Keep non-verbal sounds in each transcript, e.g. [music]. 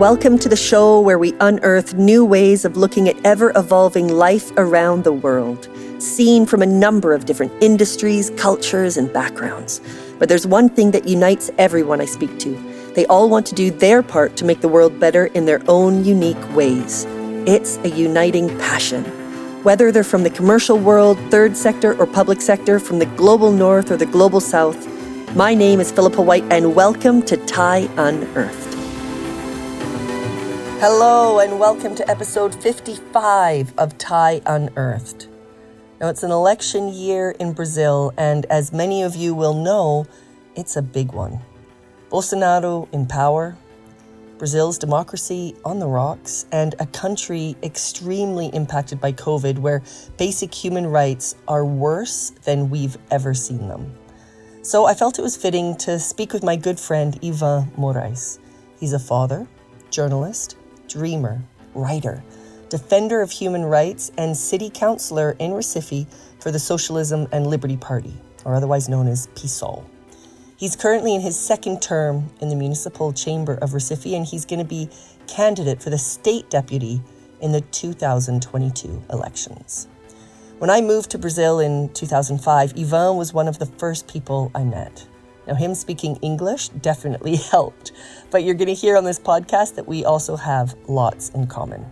Welcome to the show where we unearth new ways of looking at ever evolving life around the world, seen from a number of different industries, cultures, and backgrounds. But there's one thing that unites everyone I speak to. They all want to do their part to make the world better in their own unique ways. It's a uniting passion. Whether they're from the commercial world, third sector, or public sector, from the global north or the global south, my name is Philippa White, and welcome to TIE Unearthed. Hello, and welcome to episode 55 of TIE Unearthed. Now, it's an election year in Brazil, and as many of you will know, it's a big one. Bolsonaro in power, Brazil's democracy on the rocks, and a country extremely impacted by COVID where basic human rights are worse than we've ever seen them. So I felt it was fitting to speak with my good friend Ivan Moraes. He's a father, journalist, dreamer, writer, defender of human rights, and city councillor in Recife for the Socialism and Liberty Party, or otherwise known as PSOL. He's currently in his second term in the Municipal Chamber of Recife, and he's going to be candidate for the state deputy in the 2022 elections. When I moved to Brazil in 2005, Ivan was one of the first people I met. Now, him speaking English definitely [laughs] helped, but you're going to hear on this podcast that we also have lots in common.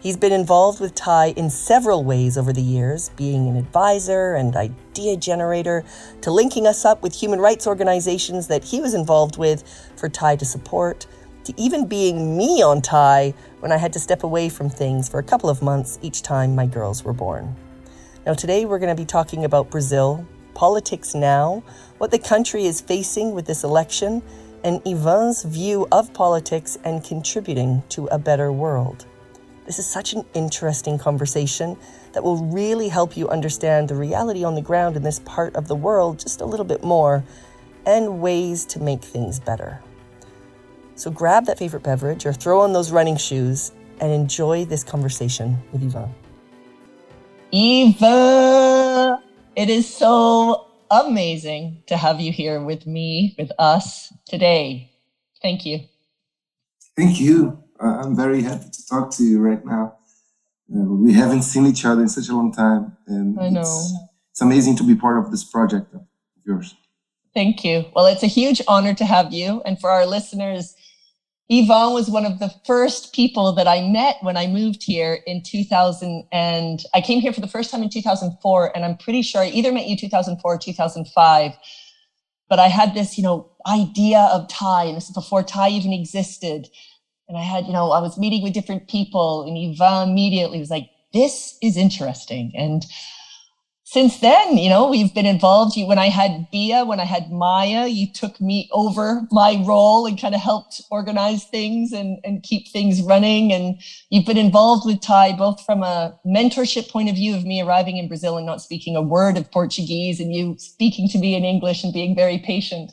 He's been involved with TIE in several ways over the years, being an advisor and idea generator, to linking us up with human rights organizations that he was involved with for TIE to support, to even being me on TIE when I had to step away from things for a couple of months each time my girls were born. Now, today we're going to be talking about Brazil, politics now, what the country is facing with this election, and Ivan's view of politics and contributing to a better world. This is such an interesting conversation that will really help you understand the reality on the ground in this part of the world just a little bit more and ways to make things better. So grab that favorite beverage or throw on those running shoes and enjoy this conversation with Ivan. Eva, it is so amazing to have you here with me, with us today. Thank you. Thank you. I'm very happy to talk to you right now. Uh, we haven't seen each other in such a long time, and I know it's, it's amazing to be part of this project of yours. Thank you. Well, it's a huge honor to have you, and for our listeners, Ivan was one of the first people that I met when I moved here in 2000. And I came here for the first time in 2004. And I'm pretty sure I either met you 2004 or 2005. But I had this, you know, idea of TIE, and this is before TIE even existed. And I had, you know, I was meeting with different people, and Ivan immediately was like, this is interesting. And since then, you know, we've been involved. You, when I had Bia, when I had Maya, you took me over my role and kind of helped organize things and, and keep things running. And you've been involved with TIE both from a mentorship point of view of me arriving in Brazil and not speaking a word of Portuguese and you speaking to me in English and being very patient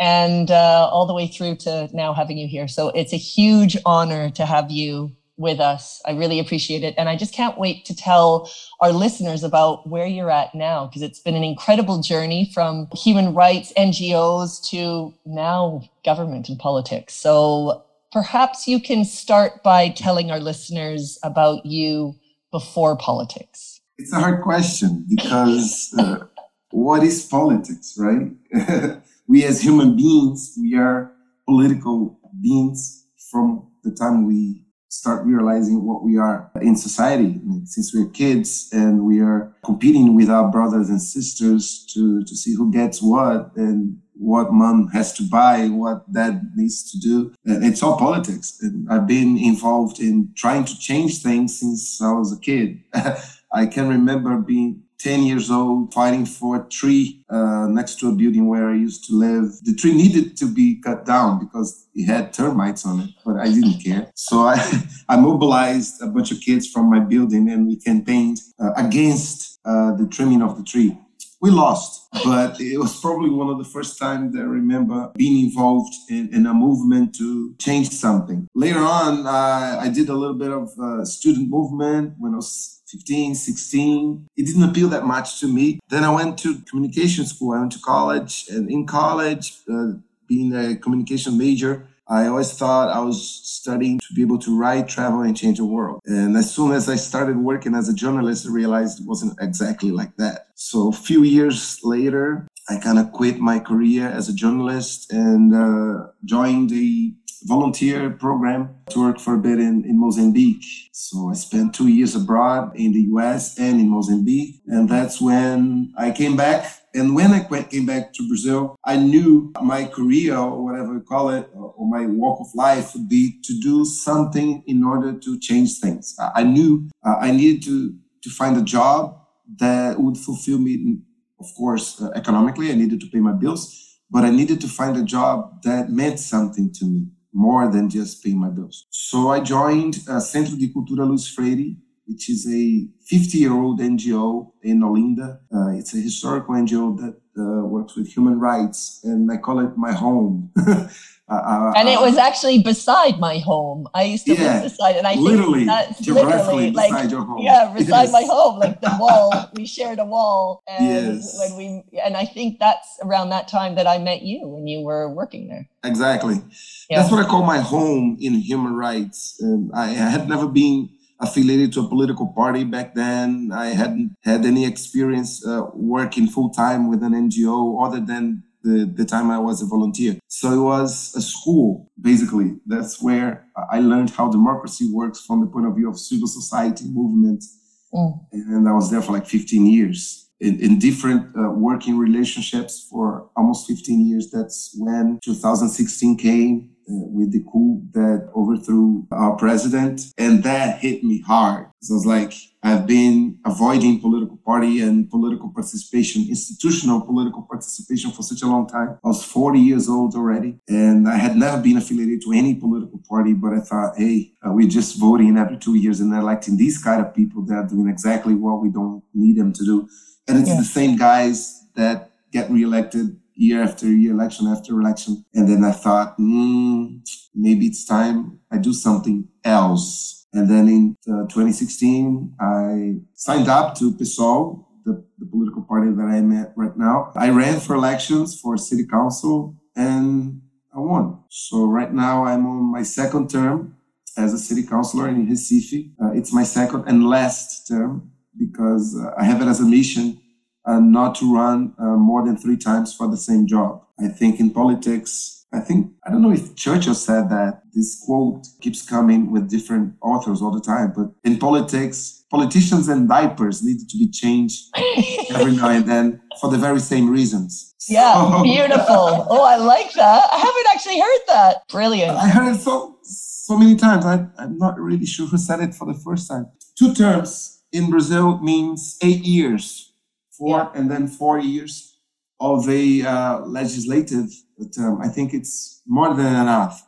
and uh, all the way through to now having you here. So it's a huge honor to have you with us. I really appreciate it. And I just can't wait to tell our listeners about where you're at now, because it's been an incredible journey from human rights, NGOs to now government and politics. So perhaps you can start by telling our listeners about you before politics. It's a hard question because uh, what is politics, right? [laughs] we as human beings, we are political beings from the time we start realizing what we are in society. Since we're kids and we are competing with our brothers and sisters to, to see who gets what and what mom has to buy, what dad needs to do. It's all politics. And I've been involved in trying to change things since I was a kid. [laughs] I can remember being 10 years old, fighting for a tree uh, next to a building where I used to live. The tree needed to be cut down because it had termites on it, but I didn't care. So I, [laughs] I mobilized a bunch of kids from my building and we campaigned uh, against uh, the trimming of the tree. We lost, but it was probably one of the first times that I remember being involved in, in a movement to change something. Later on, I did a little bit of uh, student movement when I was 15, 16. It didn't appeal that much to me. Then I went to communication school. I went to college, and in college, uh, being a communication major, I always thought I was studying to be able to write, travel, and change the world. And as soon as I started working as a journalist, I realized it wasn't exactly like that. So a few years later, I kind of quit my career as a journalist and uh, joined a volunteer program to work for a bit in, in Mozambique. So I spent two years abroad in the US and in Mozambique. And that's when I came back. And when I came back to Brazil, I knew my career or whatever you call it, or my walk of life would be to do something in order to change things. I knew uh, I needed to, to find a job that would fulfill me, of course, uh, economically. I needed to pay my bills, but I needed to find a job that meant something to me more than just paying my bills. So I joined uh, Centro de Cultura Luiz Freire, which is a 50 year old NGO in Olinda. Uh, it's a historical NGO that uh, works with human rights, and I call it my home. [laughs] Uh, uh, and it was actually beside my home. I used to yeah, live beside, and I literally, that's literally like yeah, beside yes. my home, like the wall. [laughs] we shared a wall, and yes. when we, and I think that's around that time that I met you when you were working there. Exactly, yeah. that's what I call my home in human rights. And I had never been affiliated to a political party back then. I hadn't had any experience uh, working full time with an NGO other than the, the time I was a volunteer. So it was a school, basically. That's where I learned how democracy works from the point of view of civil society movement. Mm. And I was there for like 15 years in, in different uh, working relationships for almost 15 years. That's when 2016 came with the coup that overthrew our president. And that hit me hard. So I was like, I've been avoiding political party and political participation, institutional political participation for such a long time. I was 40 years old already, and I had never been affiliated to any political party. But I thought, hey, uh, we're just voting every two years and electing these kind of people that are doing exactly what we don't need them to do. And it's yeah. the same guys that get reelected year after year, election after election. And then I thought, mm, maybe it's time I do something else. And then in uh, 2016, I signed up to PSOL, the, the political party that I'm at right now. I ran for elections for city council and I won. So right now I'm on my second term as a city councilor in Recife. Uh, it's my second and last term because uh, I have it as a mission uh, not to run uh, more than three times for the same job. I think in politics, I think, I don't know if Churchill said that this quote keeps coming with different authors all the time, but in politics, politicians and diapers need to be changed [laughs] every now and then for the very same reasons. Yeah, so, [laughs] beautiful. oh, I like that. I haven't actually heard that. Brilliant. I heard it so so many times. I, I'm not really sure who said it for the first time. Two terms in Brazil means eight years four yeah. and then four years of a uh, legislative term. I think it's more than enough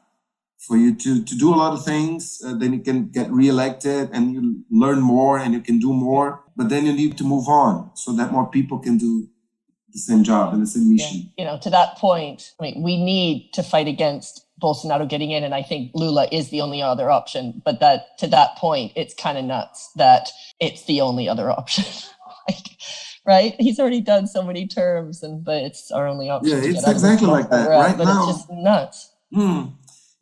for you to, to do a lot of things. Uh, then you can get reelected and you learn more and you can do more. But then you need to move on so that more people can do the same job and the same mission. Yeah. You know, to that point, I mean, we need to fight against Bolsonaro getting in, and I think Lula is the only other option. But that to that point, it's kind of nuts that it's the only other option. [laughs] like, right? [laughs] He's already done so many terms, and but it's our only option. Yeah, it's exactly like that. Right but now, it's just nuts. Hmm,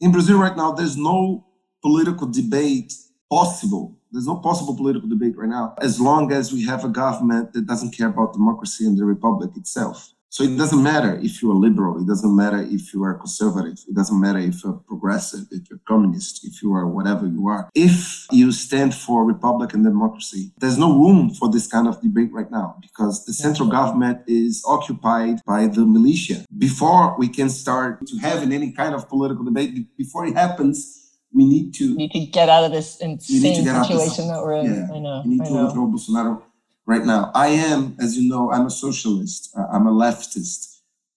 in Brazil right now, there's no political debate possible. There's no possible political debate right now, as long as we have a government that doesn't care about democracy and the republic itself. So it doesn't matter if you're liberal, it doesn't matter if you are conservative, it doesn't matter if you're progressive, if you're communist, if you are whatever you are. If you stand for republic and democracy, there's no room for this kind of debate right now because the central government is occupied by the militia. Before we can start to having any kind of political debate, before it happens, we need to we need to get out of this insane situation that we're in. Yeah, I know. We need I to overthrow Bolsonaro right now. I am, as you know, I'm a socialist, uh, I'm a leftist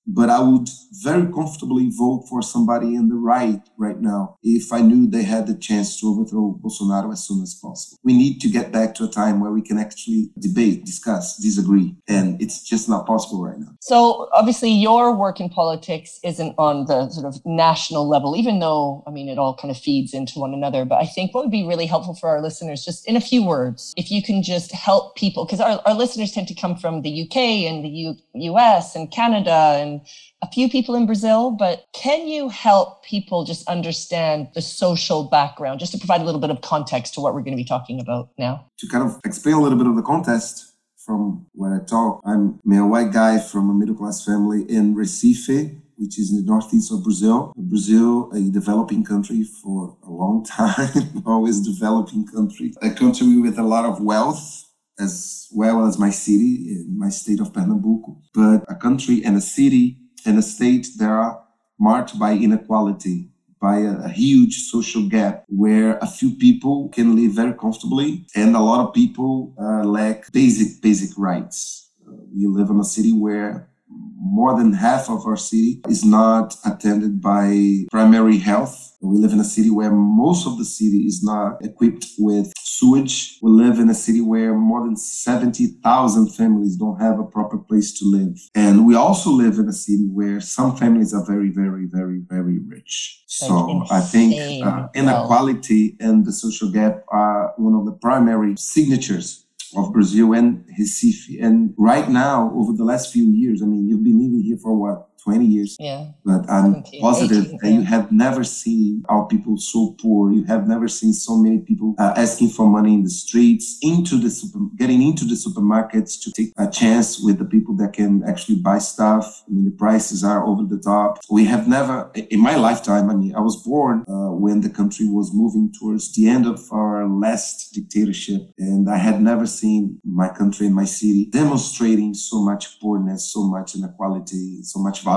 but I would very comfortably vote for somebody in the right right now if I knew they had the chance to overthrow Bolsonaro as soon as possible. We need to get back to a time where we can actually debate, discuss, disagree, and it's just not possible right now. So obviously your work in politics isn't on the sort of national level, even though, I mean, it all kind of feeds into one another. But I think what would be really helpful for our listeners, just in a few words, if you can just help people, because our, our listeners tend to come from the UK and the U, US and Canada and a few people in Brazil, but can you help people just understand the social background, just to provide a little bit of context to what we're going to be talking about now? To kind of explain a little bit of the context from where I talk, I'm a white guy from a middle class family in Recife, which is in the northeast of Brazil. Brazil, a developing country for a long [laughs] time, always developing country, a country with a lot of wealth as well as my city, my state of Pernambuco, but a country and a city and a state that are marked by inequality, by a, a, huge social gap where a few people can live very comfortably and a lot of people uh, lack basic, basic rights. Uh, live in a city where more than half of our city is not attended by primary health. We live in a city where most of the city is not equipped with sewage. We live in a city where more than 70,000 families don't have a proper place to live. And we also live in a city where some families are very, very, very, very rich. So I think uh, inequality and the social gap are one of the primary signatures of Brazil and Recife. And right now, over the last few years, I mean, you've been living here for what, 20 years. Yeah. But I'm positive 18, that yeah. you have never seen our people so poor. You have never seen so many people uh, asking for money in the streets, into the super, getting into the supermarkets to take a chance with the people that can actually buy stuff. I mean, the prices are over the top. We have never, in my lifetime, I mean, I was born uh, when the country was moving towards the end of our last dictatorship. And I had never seen my country and my city demonstrating so much poorness, so much inequality, so much violence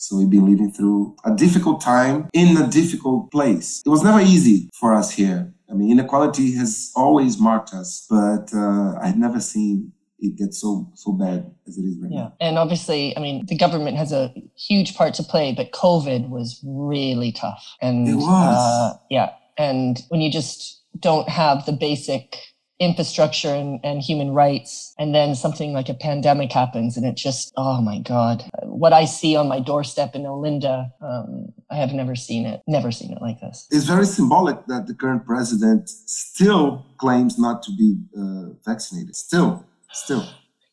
So we've been living through a difficult time in a difficult place. It was never easy for us here. I mean, inequality has always marked us, but uh, I've never seen it get so so bad as it is right yeah. now. And obviously, I mean, the government has a huge part to play, but COVID was really tough. And it was. Uh, yeah. And when you just don't have the basic infrastructure and, and human rights. And then something like a pandemic happens and it just, oh my God. What I see on my doorstep in Olinda, um, I have never seen it, never seen it like this. It's very symbolic that the current president still claims not to be uh, vaccinated. Still, still.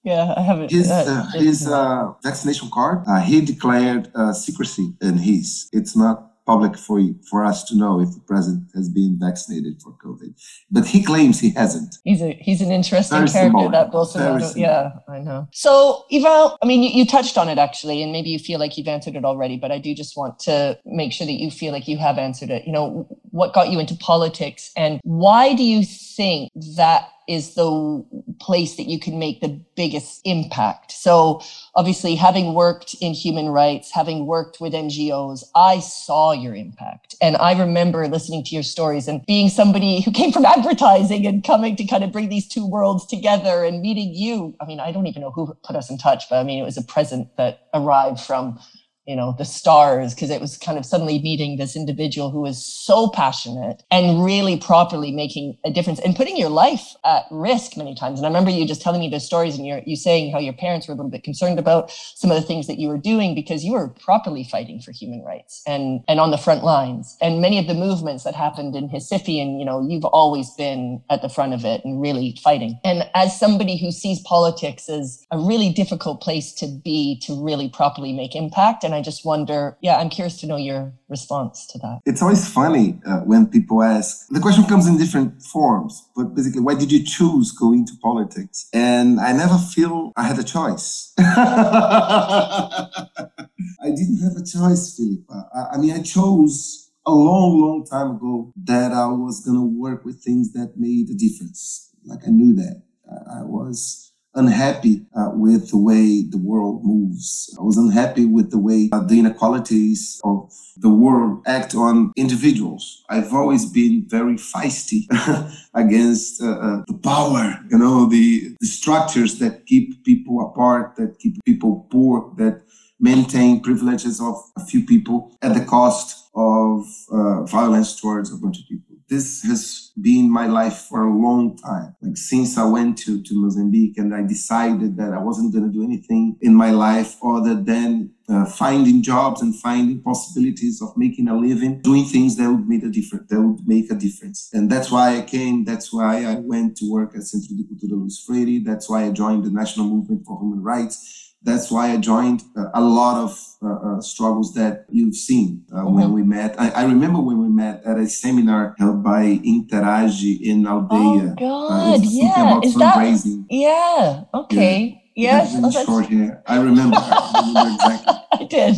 Yeah, I haven't. His, uh, his uh, vaccination card, uh, he declared uh, secrecy in his. It's not public for for us to know if the president has been vaccinated for COVID. But he claims he hasn't. He's a he's an interesting Very character symbolic. that Bolsonaro. Yeah, I know. So Ivan, I mean, you, you, touched on it actually, and maybe you feel like you've answered it already, but I do just want to make sure that you feel like you have answered it. You know, what got you into politics, and why do you think that is the place that you can make the biggest impact. So obviously having worked in human rights, having worked with NGOs, I saw your impact. And I remember listening to your stories and being somebody who came from [laughs] advertising and coming to kind of bring these two worlds together and meeting you. I mean, I don't even know who put us in touch, but I mean, it was a present that arrived from you know the stars because it was kind of suddenly meeting this individual who was so passionate and really properly making a difference and putting your life at risk many times. And i remember you just telling me those stories and you're you saying how your parents were a little bit concerned about some of the things that you were doing because you were properly fighting for human rights and and on the front lines. And many of the movements that happened in Recife and you know you've always been at the front of it and really fighting. And as somebody who sees politics as a really difficult place to be to really properly make impact and I just wonder, yeah, I'm curious to know your response to that. It's always funny uh, when people ask, the question comes in different forms, but basically, why did you choose going to politics? And I never feel I had a choice. [laughs] I didn't have a choice, Philippa. I, I mean, I chose a long, long time ago that I was going to work with things that made a difference. Like I knew that. I, I was unhappy uh, with the way the world moves. I was unhappy with the way uh, the inequalities of the world act on individuals. I've always been very feisty [laughs] against uh, uh, the power, you know, the, the structures that keep people apart, that keep people poor, that maintain privileges of a few people at the cost of uh, violence towards a bunch of people this has been my life for a long time. Like since I went to, to Mozambique and I decided that I wasn't going to do anything in my life other than uh, finding jobs and finding possibilities of making a living, doing things that would make a difference. That would make a difference. And that's why I came. That's why I went to work at Centro de Cultura Luiz Freire. That's why I joined the National Movement for Human Rights That's why I joined uh, a lot of uh, uh, struggles that you've seen uh, mm-hmm. when we met. I, I, remember when we met at a seminar held by Interage in Aldeia. Oh God, yeah, is that? Yeah, okay. Yeah. Yes, oh, short hair. I remember. I remember exactly. [laughs] I did.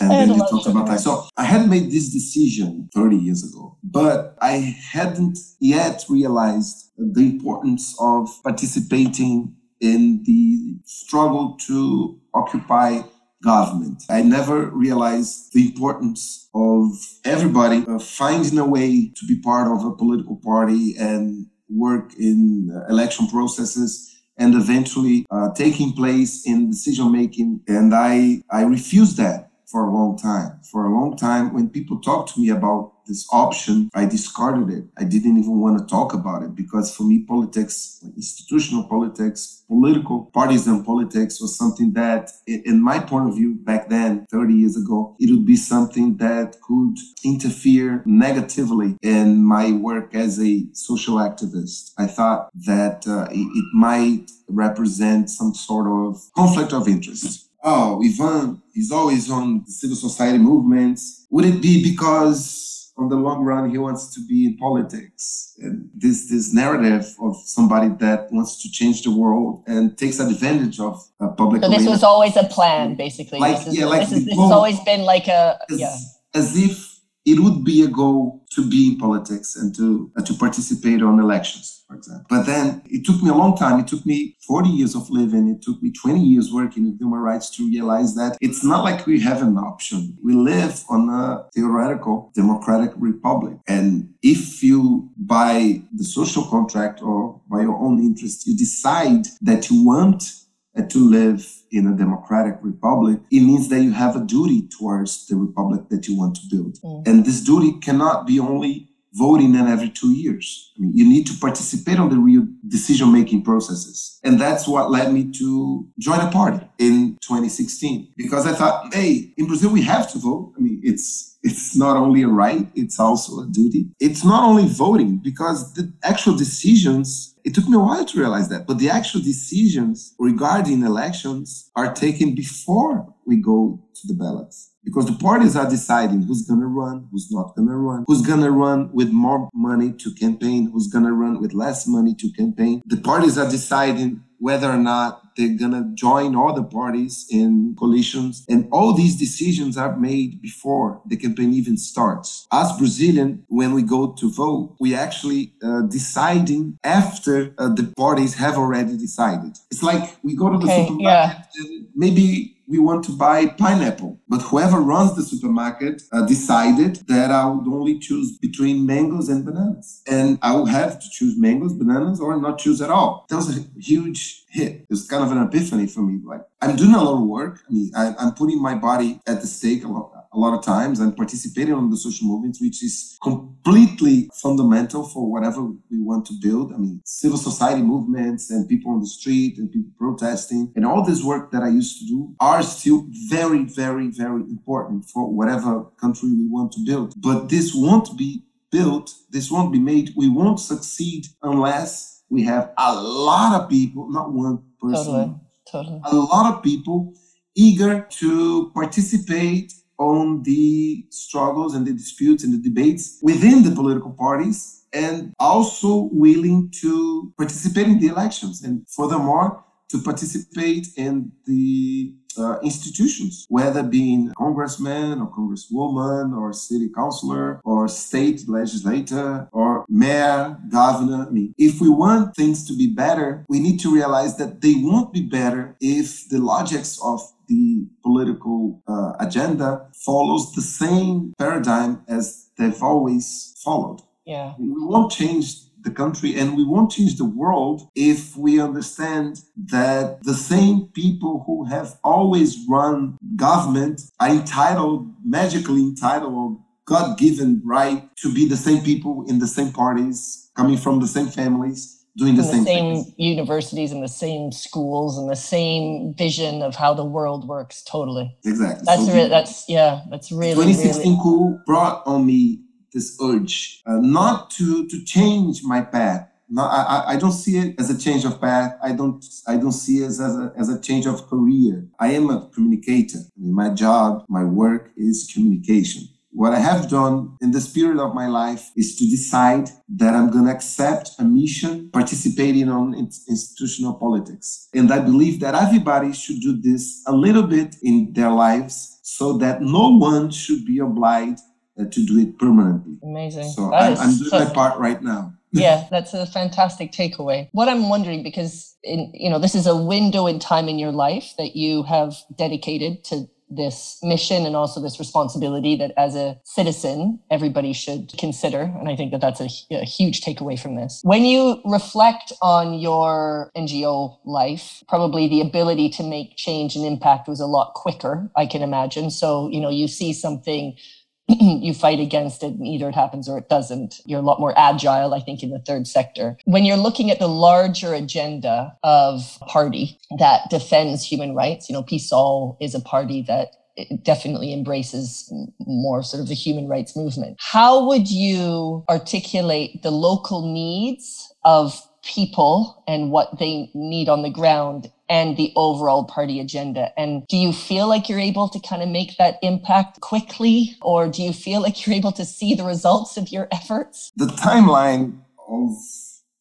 And I then you talked about that. So I had made this decision 30 years ago, but I hadn't yet realized the importance of participating in the struggle to occupy government. I never realized the importance of everybody uh, finding a way to be part of a political party and work in uh, election processes and eventually uh, taking place in decision making. And I, I refused that for a long time. For a long time, when people talk to me about this option, I discarded it. I didn't even want to talk about it because for me, politics, institutional politics, political parties and politics was something that, in my point of view, back then, 30 years ago, it would be something that could interfere negatively in my work as a social activist. I thought that uh, it, it might represent some sort of conflict of interest oh, Ivan is always on the civil society movements. Would it be because on the long run he wants to be in politics? And this this narrative of somebody that wants to change the world and takes advantage of a public. So this was always a plan, basically. Like this is, yeah, like this, is, this has always been like a as, yeah. As if it would be a goal to be in politics and to uh, to participate on elections, for example. But then it took me a long time. It took me 40 years of living. It took me 20 years working in human rights to realize that it's not like we have an option. We live on a theoretical democratic republic, and if you, by the social contract or by your own interest, you decide that you want to live in a democratic republic, it means that you have a duty towards the republic that you want to build. Mm. And this duty cannot be only voting in every two years. I mean, you need to participate on the real decision making processes. And that's what led me to join a party in 2016 because I thought, hey, in Brazil, we have to vote. I mean, it's it's not only a right, it's also a duty. It's not only voting because the actual decisions it took me a while to realize that, but the actual decisions regarding elections are taken before we go to the ballots because the parties are deciding who's going to run, who's not going to run, who's going to run with more money to campaign, who's going to run with less money to campaign. The parties are deciding whether or not they're going to join other parties in coalitions. And all these decisions are made before the campaign even starts. As Brazilian, when we go to vote, we actually uh, deciding after uh, the parties have already decided. It's like we go to the okay, supermarket yeah. and maybe we want to buy pineapple. But whoever runs the supermarket uh, decided that I would only choose between mangoes and bananas. And I will have to choose mangoes, bananas, or not choose at all. That was a huge hit. It was kind of an epiphany for me. Like, I'm doing a lot of work. I mean, I, am putting my body at the stake a lot, a lot of times. I'm participating on the social movements, which is completely fundamental for whatever we want to build. I mean, civil society movements and people on the street and people protesting and all this work that I used to do are still very, very, very important for whatever country we want to build. But this won't be built, this won't be made, we won't succeed unless we have a lot of people, not one person, totally, totally. a lot of people eager to participate on the struggles and the disputes and the debates within the political parties and also willing to participate in the elections and furthermore to participate in the uh, institutions, whether being congressman or congresswoman or city councilor or state legislator or mayor, governor. I mean, if we want things to be better, we need to realize that they won't be better if the logics of the political uh, agenda follows the same paradigm as they've always followed. Yeah. We won't change the country and we won't change the world if we understand that the same people who have always run government are entitled, magically entitled, or God given right to be the same people in the same parties, coming from the same families, doing the, same, the same universities and the same schools and the same vision of how the world works totally exactly that's so re- that's yeah that's really 2016 really... brought on me this urge uh, not to to change my path No, I, I don't see it as a change of path. I don't I don't see it as a, as a change of career. I am a communicator. I mean, my job, my work is communication. What I have done in this period of my life is to decide that I'm going to accept a mission participating on institutional politics. And I believe that everybody should do this a little bit in their lives so that no one should be obliged uh, to do it permanently. Amazing. So I, am doing so, my part right now. [laughs] yeah, that's a fantastic takeaway. What I'm wondering, because in you know this is a window in time in your life that you have dedicated to this mission and also this responsibility that as a citizen everybody should consider. And i think that that's a, a, huge takeaway from this. When you reflect on your ngo life probably the ability to make change and impact was a lot quicker i can imagine. So you know you see something [clears throat] you fight against it and either it happens or it doesn't. You're a lot more agile, I think, in the third sector. When you're looking at the larger agenda of party that defends human rights, you know, PSOL is a party that definitely embraces more sort of the human rights movement. How would you articulate the local needs of people and what they need on the ground and the overall party agenda. And do you feel like you're able to kind of make that impact quickly, or do you feel like you're able to see the results of your efforts? The timeline of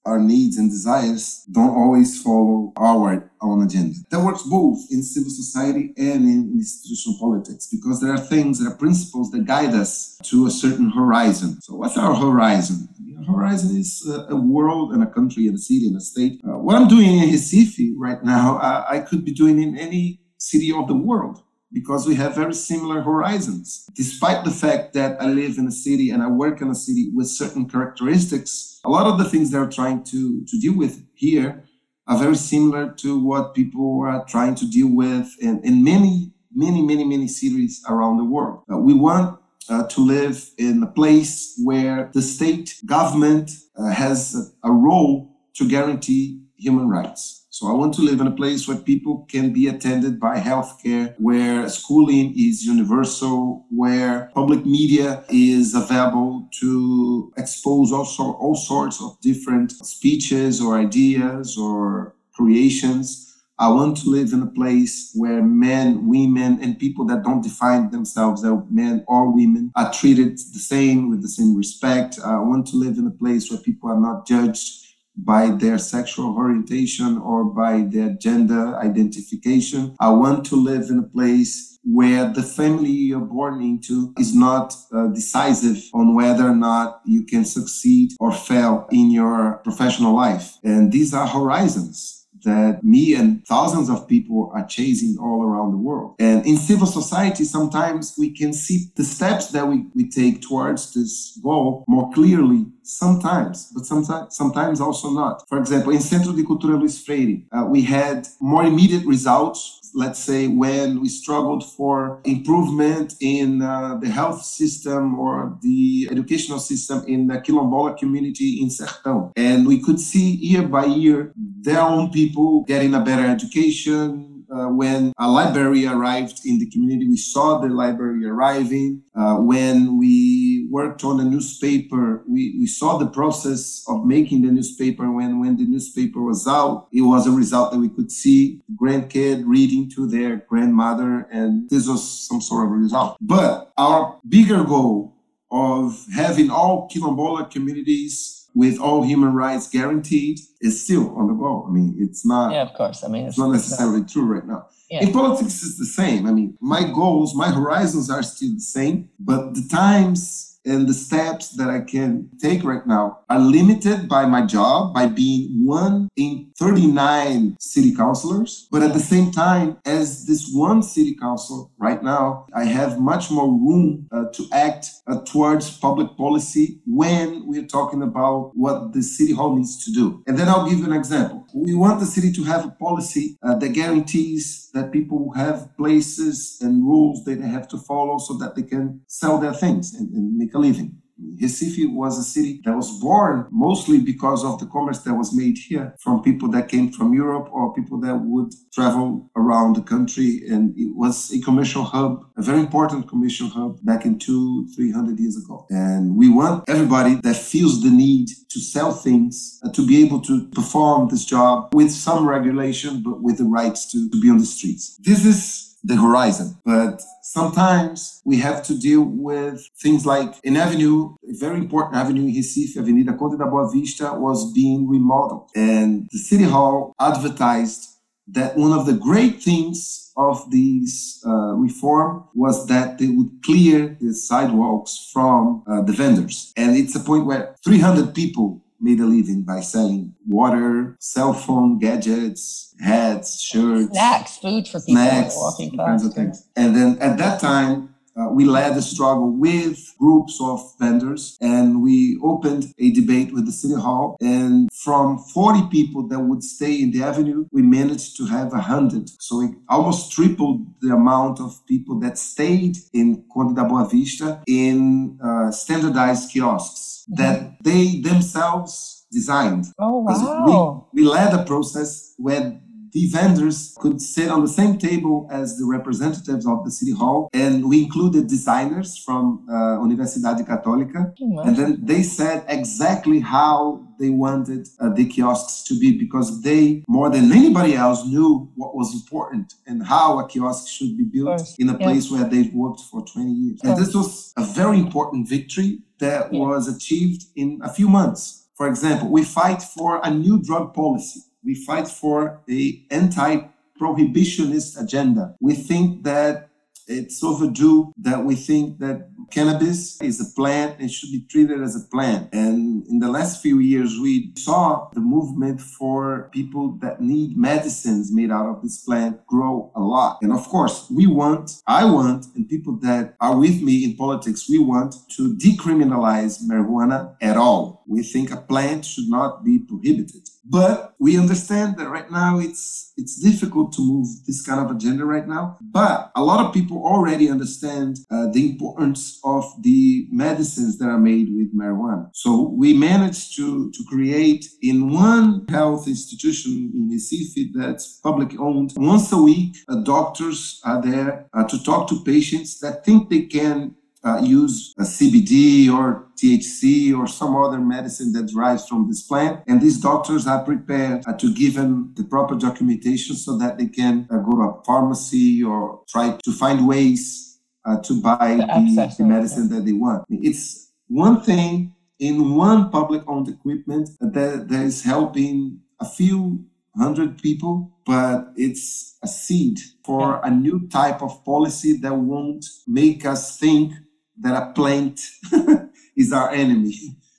our needs and desires don't always follow our own agenda. That works both in civil society and in institutional politics because there are things, there are principles that guide us to a certain horizon. So, what's our horizon? Horizon is a, world and a country and a city and a state. Uh, what I'm doing in Recife right now, I, I could be doing in any city of the world because we have very similar horizons. Despite the fact that I live in a city and I work in a city with certain characteristics, a lot of the things they're trying to, to deal with here are very similar to what people are trying to deal with in, in many, many, many, many cities around the world. Uh, we want uh, to live in a place where the state government uh, has a, a role to guarantee human rights. So I want to live in a place where people can be attended by healthcare, where schooling is universal, where public media is available to expose also all sorts of different speeches or ideas or creations I want to live in a place where men, women, and people that don't define themselves as men or women are treated the same with the same respect. I want to live in a place where people are not judged by their sexual orientation or by their gender identification. I want to live in a place where the family you're born into is not uh, decisive on whether or not you can succeed or fail in your professional life. And these are horizons that me and thousands of people are chasing all around the world. And in civil society, sometimes we can see the steps that we, we take towards this goal more clearly sometimes, but sometimes, sometimes also not. For example, in Centro de Cultura Luiz Freire, uh, we had more immediate results let's say when we struggled for improvement in uh, the health system or the educational system in the Quilombola community in Sertão. And we could see year by year their own people getting a better education, uh, when a library arrived in the community, we saw the library arriving. Uh, when we worked on a newspaper, we, we saw the process of making the newspaper. When, when the newspaper was out, it was a result that we could see grandkid reading to their grandmother, and this was some sort of result. But our bigger goal of having all Quilombola communities with all human rights guaranteed is still on the go. I mean, it's not. Yeah, of course. I mean, it's, it's not necessarily not. true right now. Yeah. In politics, it's the same. I mean, my goals, my horizons are still the same, but the times and the steps that I can take right now are limited by my job, by being one in 39 city councilors. But at the same time, as this one city council right now, I have much more room uh, to act uh, towards public policy when we're talking about what the city hall needs to do. And then I'll give you an example. We want the city to have a policy uh, that guarantees that people have places and rules that they have to follow so that they can sell their things and, and make a living. Recife was a city that was born mostly because of the commerce that was made here from people that came from Europe or people that would travel around the country. And it was a commercial hub, a very important commercial hub back in two, three hundred years ago. And we want everybody that feels the need to sell things uh, to be able to perform this job with some regulation, but with the rights to, to be on the streets. This is the horizon. But sometimes we have to deal with things like an avenue, a very important avenue in Recife, Avenida Conde da Boa Vista, was being remodeled. And the City Hall advertised that one of the great things of this uh, reform was that they would clear the sidewalks from uh, the vendors. And it's a point where 300 people made a living by selling water, cell phone, gadgets, hats, shirts, snacks, food for people snacks, walking past. And then at that time, uh, we led the struggle with groups of vendors and we opened a debate with the city hall. And from 40 people that would stay in the avenue, we managed to have 100. So it almost tripled the amount of people that stayed in Conde da Boa Vista in uh, standardized kiosks mm-hmm. that they themselves designed. Oh, wow. We, we led a process where the vendors could sit on the same table as the representatives of the city hall. And we included designers from uh, Universidade Católica. And then they said exactly how they wanted uh, the kiosks to be because they, more than anybody else, knew what was important and how a kiosk should be built in a place yeah. where they've worked for 20 years. And this was a very important victory that yeah. was achieved in a few months. For example, we fight for a new drug policy we fight for a anti-prohibitionist agenda. We think that it's overdue that we think that cannabis is a plant and should be treated as a plant. And in the last few years, we saw the movement for people that need medicines made out of this plant grow a lot. And of course, we want, I want, and people that are with me in politics, we want to decriminalize marijuana at all. We think a plant should not be prohibited. But we understand that right now it's it's difficult to move this kind of agenda right now. But a lot of people already understand uh, the importance of the medicines that are made with marijuana. So we managed to to create in one health institution in Recife that's public owned. Once a week, uh, doctors are there uh, to talk to patients that think they can uh, use a CBD or THC or some other medicine that derives from this plant. And these doctors are prepared uh, to give them the proper documentation so that they can uh, go to a pharmacy or try to find ways uh, to buy the, the, medicine that they want. It's one thing in one public owned equipment that, that is helping a few hundred people, but it's a seed for a new type of policy that won't make us think that a plant [laughs] is our enemy.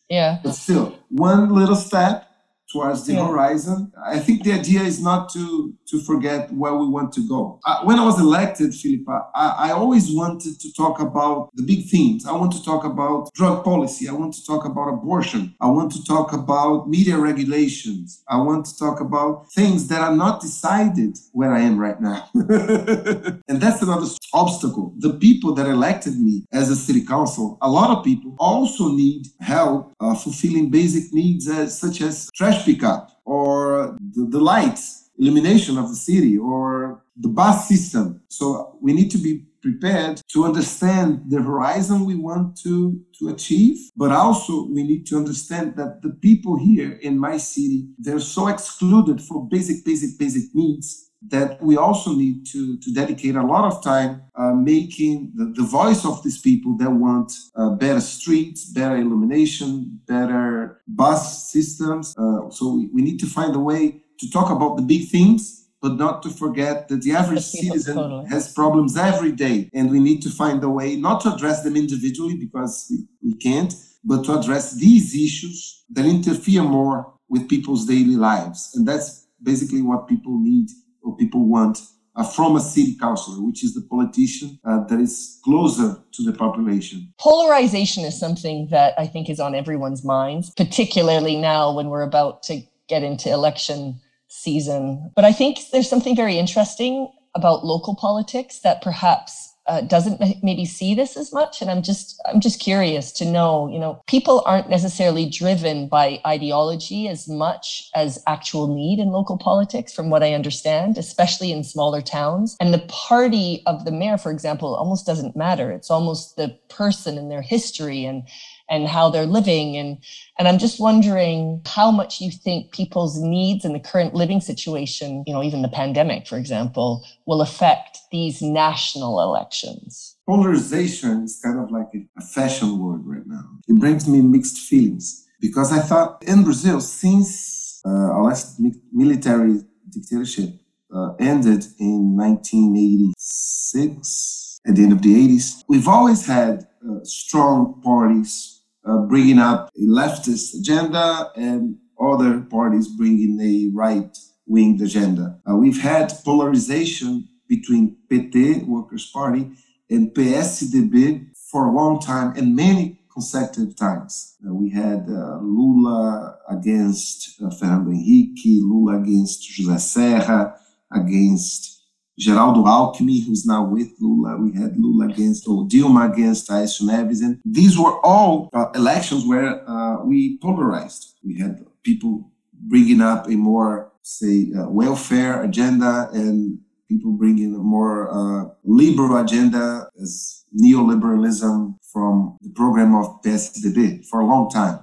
Yeah. But still, one little step towards the yeah. horizon. I think the idea is not to to forget where we want to go. Uh, when I was elected, Philippa, I, I, always wanted to talk about the big themes. I want to talk about drug policy. I want to talk about abortion. I want to talk about media regulations. I want to talk about things that are not decided where I am right now. [laughs] and that's another obstacle. The people that elected me as a city council, a lot of people also need help uh, fulfilling basic needs as, such as trash pickup or the, the lights, illumination of the city or the bus system. So we need to be prepared to understand the horizon we want to, to achieve, but also we need to understand that the people here in my city, they're so excluded for basic, basic, basic needs that we also need to, to dedicate a lot of time uh, making the, the, voice of these people that want uh, better streets, better illumination, better bus systems. Uh, so we, we need to find a way to talk about the big things, but not to forget that the average citizen totally. has problems every day. And we need to find a way not to address them individually because we, we can't, but to address these issues that interfere more with people's daily lives. And that's basically what people need people want uh, from a city councilor, which is the politician uh, that is closer to the population. Polarization is something that I think is on everyone's minds, particularly now when we're about to get into election season. But I think there's something very interesting about local politics that perhaps uh, doesn't maybe see this as much. And i'm just i'm just curious to know you know people aren't necessarily driven by ideology as much as actual need in local politics from what i understand especially in smaller towns. And the party of the mayor for example almost doesn't matter. It's almost the person and their history. And and how they're living. And and i'm just wondering how much you think people's needs in the current living situation you know even the pandemic for example will affect these national elections. Polarization is kind of like a fashion word right now. It brings me mixed feelings because i thought in brazil since uh, our last military dictatorship uh, ended in 1986 at the end of the 80s we've always had uh, strong parties uh, bringing up a leftist agenda and other parties bringing a right wing agenda. Uh, we've had polarization between PT, Workers' Party, and PSDB for a long time and many consecutive times. Uh, we had uh, Lula against uh, Fernando Henrique, Lula against José Serra, against Geraldo Alckmin, who's now with Lula. We had Lula against, or Dilma against Aécio Neves. And these were all uh, elections where uh, we polarized. We had people bringing up a more, say, uh, welfare agenda and people bringing a more uh, liberal agenda as neoliberalism from the program of PSDB for a long time.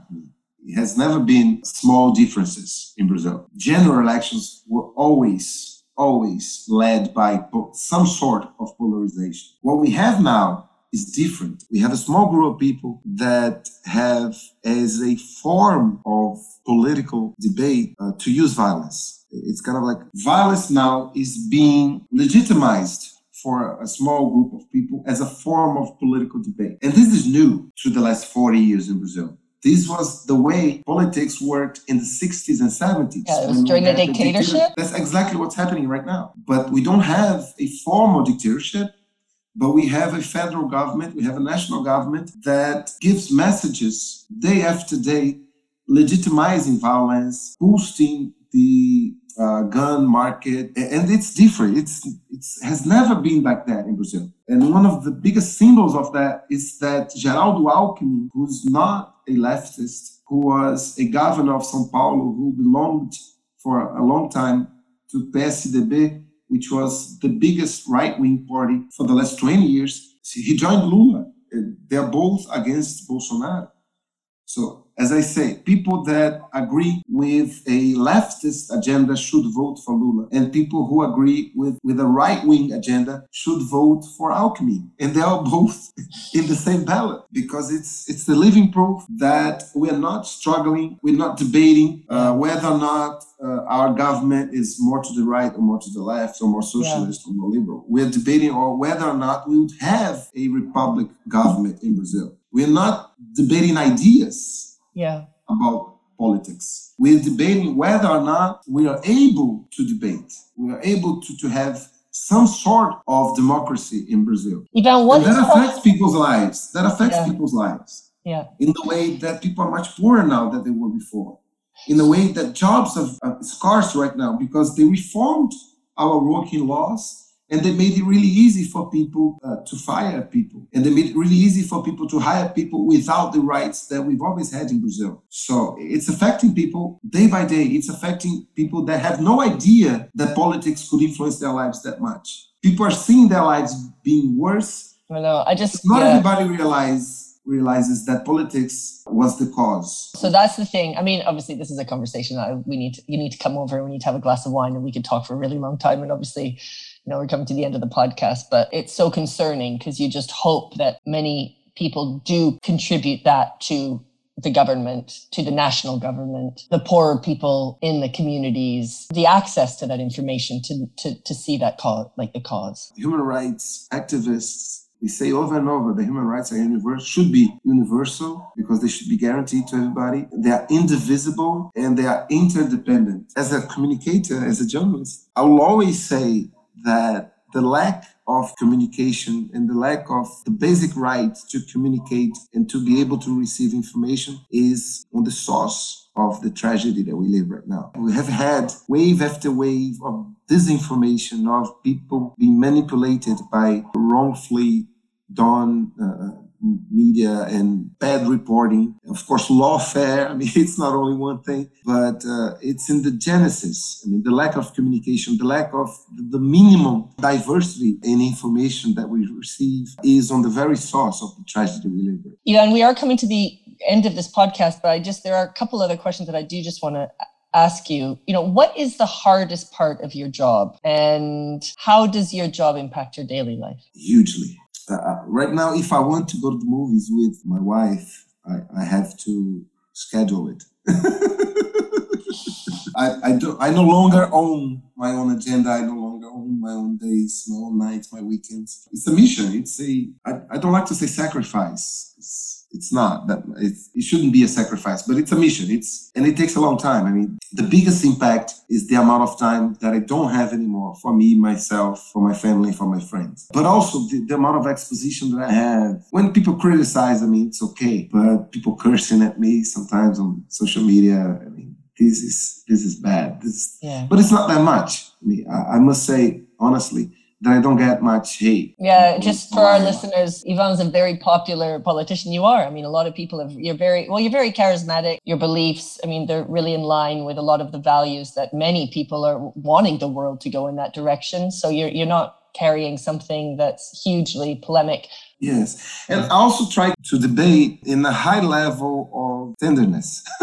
It has never been small differences in Brazil. General elections were always always led by some sort of polarization. What we have now is different. We have a small group of people that have as a form of political debate uh, to use violence. It's kind of like violence now is being legitimized for a small group of people as a form of political debate. And this is new to the last 40 years in Brazil. This was the way politics worked in the 60s and 70s. Yeah, it was during the dictatorship. That's exactly what's happening right now. But we don't have a formal dictatorship, but we have a federal government, we have a national government that gives messages day after day, legitimizing violence, boosting the uh, gun market, and it's different. It's it has never been like that in Brazil. And one of the biggest symbols of that is that Geraldo Alckmin, who's not a leftist, who was a governor of São Paulo, who belonged for a long time to PSDB, which was the biggest right-wing party for the last 20 years. He joined Lula. They're both against Bolsonaro. So as I say, people that agree with a leftist agenda should vote for Lula, and people who agree with, with a right wing agenda should vote for Alckmin. And they are [laughs] both in the same ballot because it's it's the living proof that we're not struggling, we're not debating uh, whether or not uh, our government is more to the right or more to the left or more socialist yeah. or more liberal. We're debating or whether or not we would have a republic government in Brazil. We're not debating ideas yeah. about politics. We're debating whether or not we are able to debate. We are able to, to have some sort of democracy in Brazil. Even what that affects people's lives. That affects yeah. people's lives. Yeah. In the way that people are much poorer now than they were before. In the way that jobs are, are scarce right now because they reformed our working laws and they made it really easy for people uh, to fire people. And they made it really easy for people to hire people without the rights that we've always had in Brazil. So it's affecting people day by day. It's affecting people that have no idea that politics could influence their lives that much. People are seeing their lives being worse. I know. I just not yeah. everybody realize realizes that politics was the cause. So that's the thing. I mean, obviously, this is a conversation that we need. To, you need to come over and we need to have a glass of wine, and we could talk for a really long time. And obviously, you know, we're coming to the end of the podcast, but it's so concerning because you just hope that many people do contribute that to the government, to the national government, the poorer people in the communities, the access to that information to, to, to see that cause, like the cause. Human rights activists, we say over and over the human rights are universal, should be universal because they should be guaranteed to everybody. They are indivisible and they are interdependent. As a communicator, as a journalist, I will always say that the lack of communication and the lack of the basic right to communicate and to be able to receive information is on the source of the tragedy that we live right now. We have had wave after wave of disinformation, of people being manipulated by wrongfully done uh, media and bad reporting. Of course, lawfare. I mean, [laughs] it's not only one thing, but uh, it's in the genesis. I mean, the lack of communication, the lack of the minimum diversity in information that we receive is on the very source of the tragedy we live with. Yeah, and we are coming to the end of this podcast, but I just there are a couple other questions that I do just want to ask you. You know, what is the hardest part of your job, and how does your job impact your daily life? Hugely. Uh, right now, if I want to go to the movies with my wife, I, I have to schedule it. [laughs] I, I do I no longer own my own agenda. I no longer own my own days, my own nights, my weekends. It's a mission. It's a I, I don't like to say sacrifice. It's, it's not that it's, it shouldn't be a sacrifice, but it's a mission. It's and it takes a long time. I mean, the biggest impact is the amount of time that I don't have anymore for me, myself, for my family, for my friends. But also the, the amount of exposition that I have. When people criticize, I mean, it's okay. But people cursing at me sometimes on social media. I mean, this is this is bad. This, yeah. But it's not that much. I, mean, I, I must say honestly I don't get much hate. Yeah, just for our listeners, Ivan's a very popular politician. You are. I mean, a lot of people have. You're very well. You're very charismatic. Your beliefs. I mean, they're really in line with a lot of the values that many people are wanting the world to go in that direction. So you're you're not carrying something that's hugely polemic. Yes. And I also try to debate in a high level of tenderness. [laughs]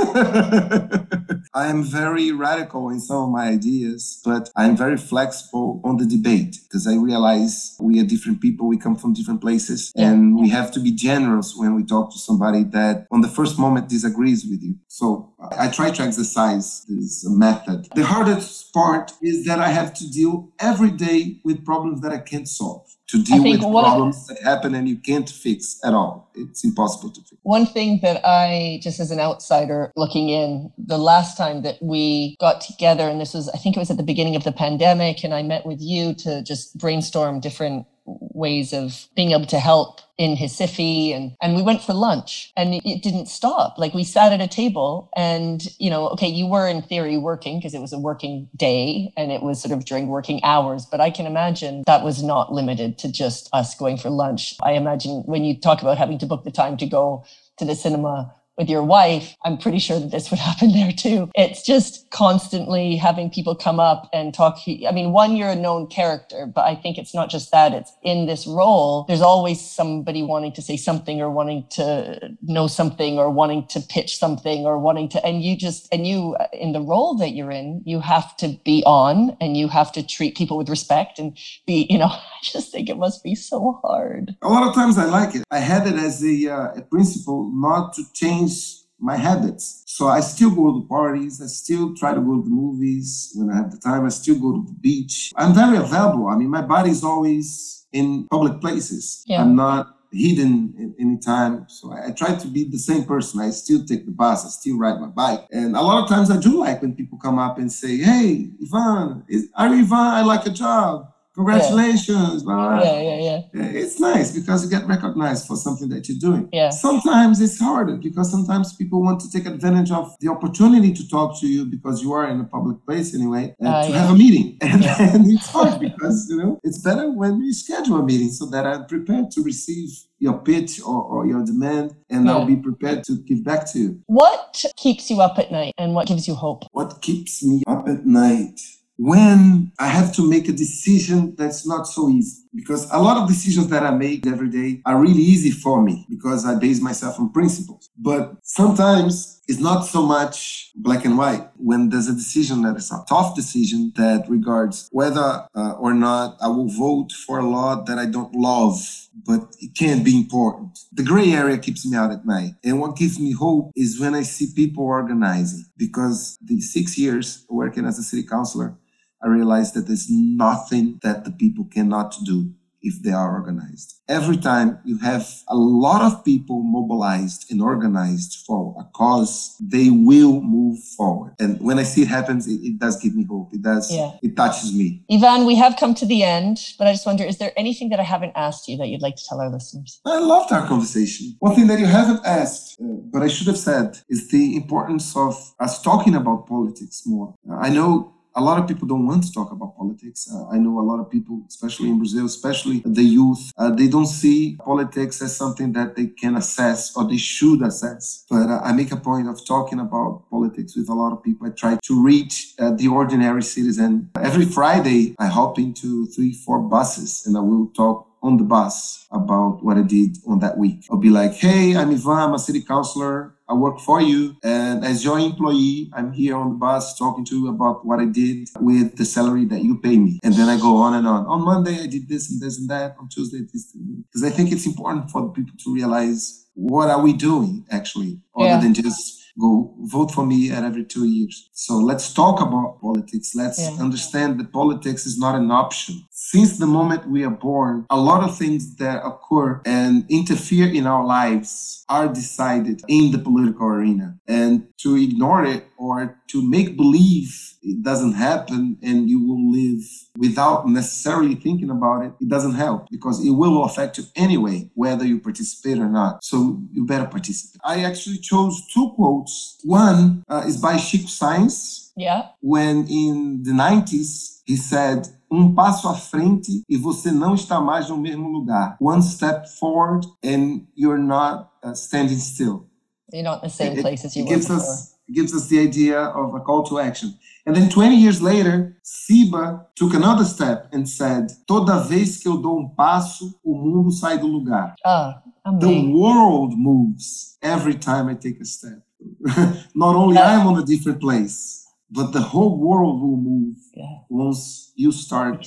I am very radical in some of my ideas, but I'm very flexible on the debate because I realize we are different people, we come from different places, and we have to be generous when we talk to somebody that on the first moment disagrees with you. So I try to exercise this method. The hardest part is that I have to deal every day with problems that I can't solve to deal with problems that happen and you can't fix at all. It's impossible to fix. One thing that I, just as an outsider looking in, the last time that we got together, and this was, I think it was at the beginning of the pandemic, and I met with you to just brainstorm different ways of being able to help in Recife and and we went for lunch and it didn't stop. Like we sat at a table and you know, okay, you were in theory working because it was a working day and it was sort of during working hours, but I can imagine that was not limited to just us going for lunch. I imagine when you talk about having to book the time to go to the cinema with your wife, I'm pretty sure that this would [laughs] happen there too. It's just constantly having people come up and talk. I mean, one, you're a known character, but I think it's not just that. It's in this role, there's always somebody wanting to say something or wanting to know something or wanting to pitch something or wanting to, and you just, and you, in the role that you're in, you have to be on and you have to treat people with respect and be, you know, [laughs] I just think it must be so hard. A lot of times I like it. I had it as a, uh, principle not to change change my habits. So I still go to parties. I still try to go to the movies when I have the time. I still go to the beach. I'm very available. I mean, my body is always in public places. Yeah. I'm not hidden any time. So I, I, try to be the same person. I still take the bus. I still ride my bike. And a lot of times I do like when people come up and say, Hey, Ivan, is, are you Ivan? I like a job congratulations. Yeah. yeah, yeah, yeah. It's nice because you get recognized for something that you're doing. Yeah. Sometimes it's harder because sometimes people want to take advantage of the opportunity to talk to you because you are in a public place anyway, and uh, to yeah. have a meeting. [laughs] And, yeah. and it's hard because, you know, it's better when you schedule a meeting so that I'm prepared to receive your pitch or, or your demand and yeah. I'll be prepared to give back to you. What keeps you up at night and what gives you hope? What keeps me up at night? When I have to make a decision that's not so easy. Because a lot of decisions that I make every day are really easy for me because I base myself on principles. But sometimes it's not so much black and white. When there's a decision that is a tough decision that regards whether uh, or not I will vote for a law that I don't love, but it can be important. The gray area keeps me out at night. And what gives me hope is when I see people organizing because the six years working as a city councilor, I realized that there's nothing that the people cannot do if they are organized. Every time you have a lot of people mobilized and organized for a cause, they will move forward. And when I see it happens, it, it does give me hope. It does, yeah. it touches me. Ivan, we have come to the end, but I just wonder, is there anything that I haven't asked you that you'd like to tell our listeners? I loved our conversation. One thing that you haven't asked, uh, but I should have said, is the importance of us talking about politics more. I know a lot of people don't want to talk about politics. Uh, I know a lot of people, especially in Brazil, especially the youth, uh, they don't see politics as something that they can assess or they should assess. But uh, I make a point of talking about politics with a lot of people. I try to reach uh, the ordinary citizen. Every Friday, I hop into three, four buses and I will talk on the bus about what I did on that week. I'll be like, hey, I'm Ivan, I'm a city councilor. I work for you. And as your employee, I'm here on the bus talking to you about what I did with the salary that you pay me. And then I go on and on. On Monday, I did this and this and that. On Tuesday, this. Because I think it's important for the people to realize what are we doing actually, other yeah. than just go vote for me at every two years. So let's talk about politics. Let's yeah. understand that politics is not an option. Since the moment we are born, a lot of things that occur and interfere in our lives are decided in the political arena. And to ignore it or to make believe it doesn't happen and you will live without necessarily thinking about it, it doesn't help because it will affect you anyway, whether you participate or not. So you better participate. I actually chose two quotes. One uh, is by Chico Science. Yeah. When in the 90s, he said, um passo à frente e você não está mais no mesmo lugar. One step forward and you're not uh, standing still. You're not in the same place as you were before. Us, gives us the idea of a call to action. And then 20 years later, Siba took another step and said, Toda vez que eu dou um passo, o mundo sai do lugar. Ah, the world moves every time I take a step. [laughs] Not only I am on a different place, but the whole world will move yeah. once you start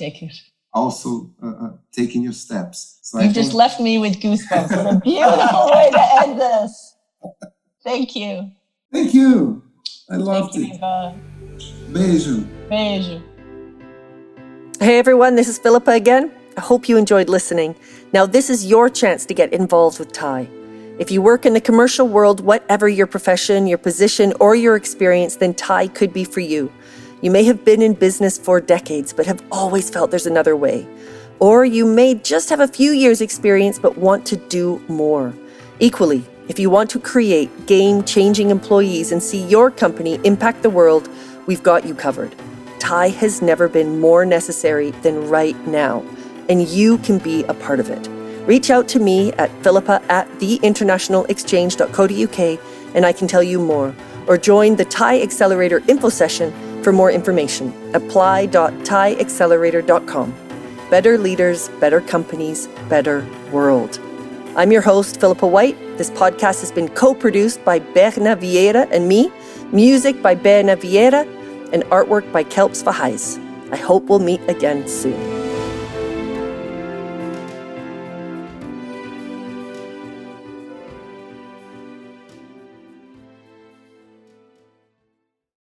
also uh, uh, taking your steps. So You've just left me with goosebumps. What a beautiful way to end this. Thank you. Thank you. I loved Thank it. You, Beijo. Beijo. Hey everyone, this is Philippa again. I hope you enjoyed listening. Now, this is your chance to get involved with TIE. If you work in the commercial world, whatever your profession, your position, or your experience, then TIE could be for you. You may have been in business for decades, but have always felt there's another way. Or you may just have a few years' experience, but want to do more. Equally, if you want to create game changing employees and see your company impact the world, we've got you covered. TIE has never been more necessary than right now and you can be a part of it. Reach out to me at philippa at theinternationalexchange.co.uk and I can tell you more. Or join the TIE Accelerator info session for more information. Apply.tieaccelerator.com. Better leaders, better companies, better world. I'm your host, Philippa White. This podcast has been co produced by Berna Vieira and me, music by Berna Vieira, and artwork by Kelps Vahais. I hope we'll meet again soon.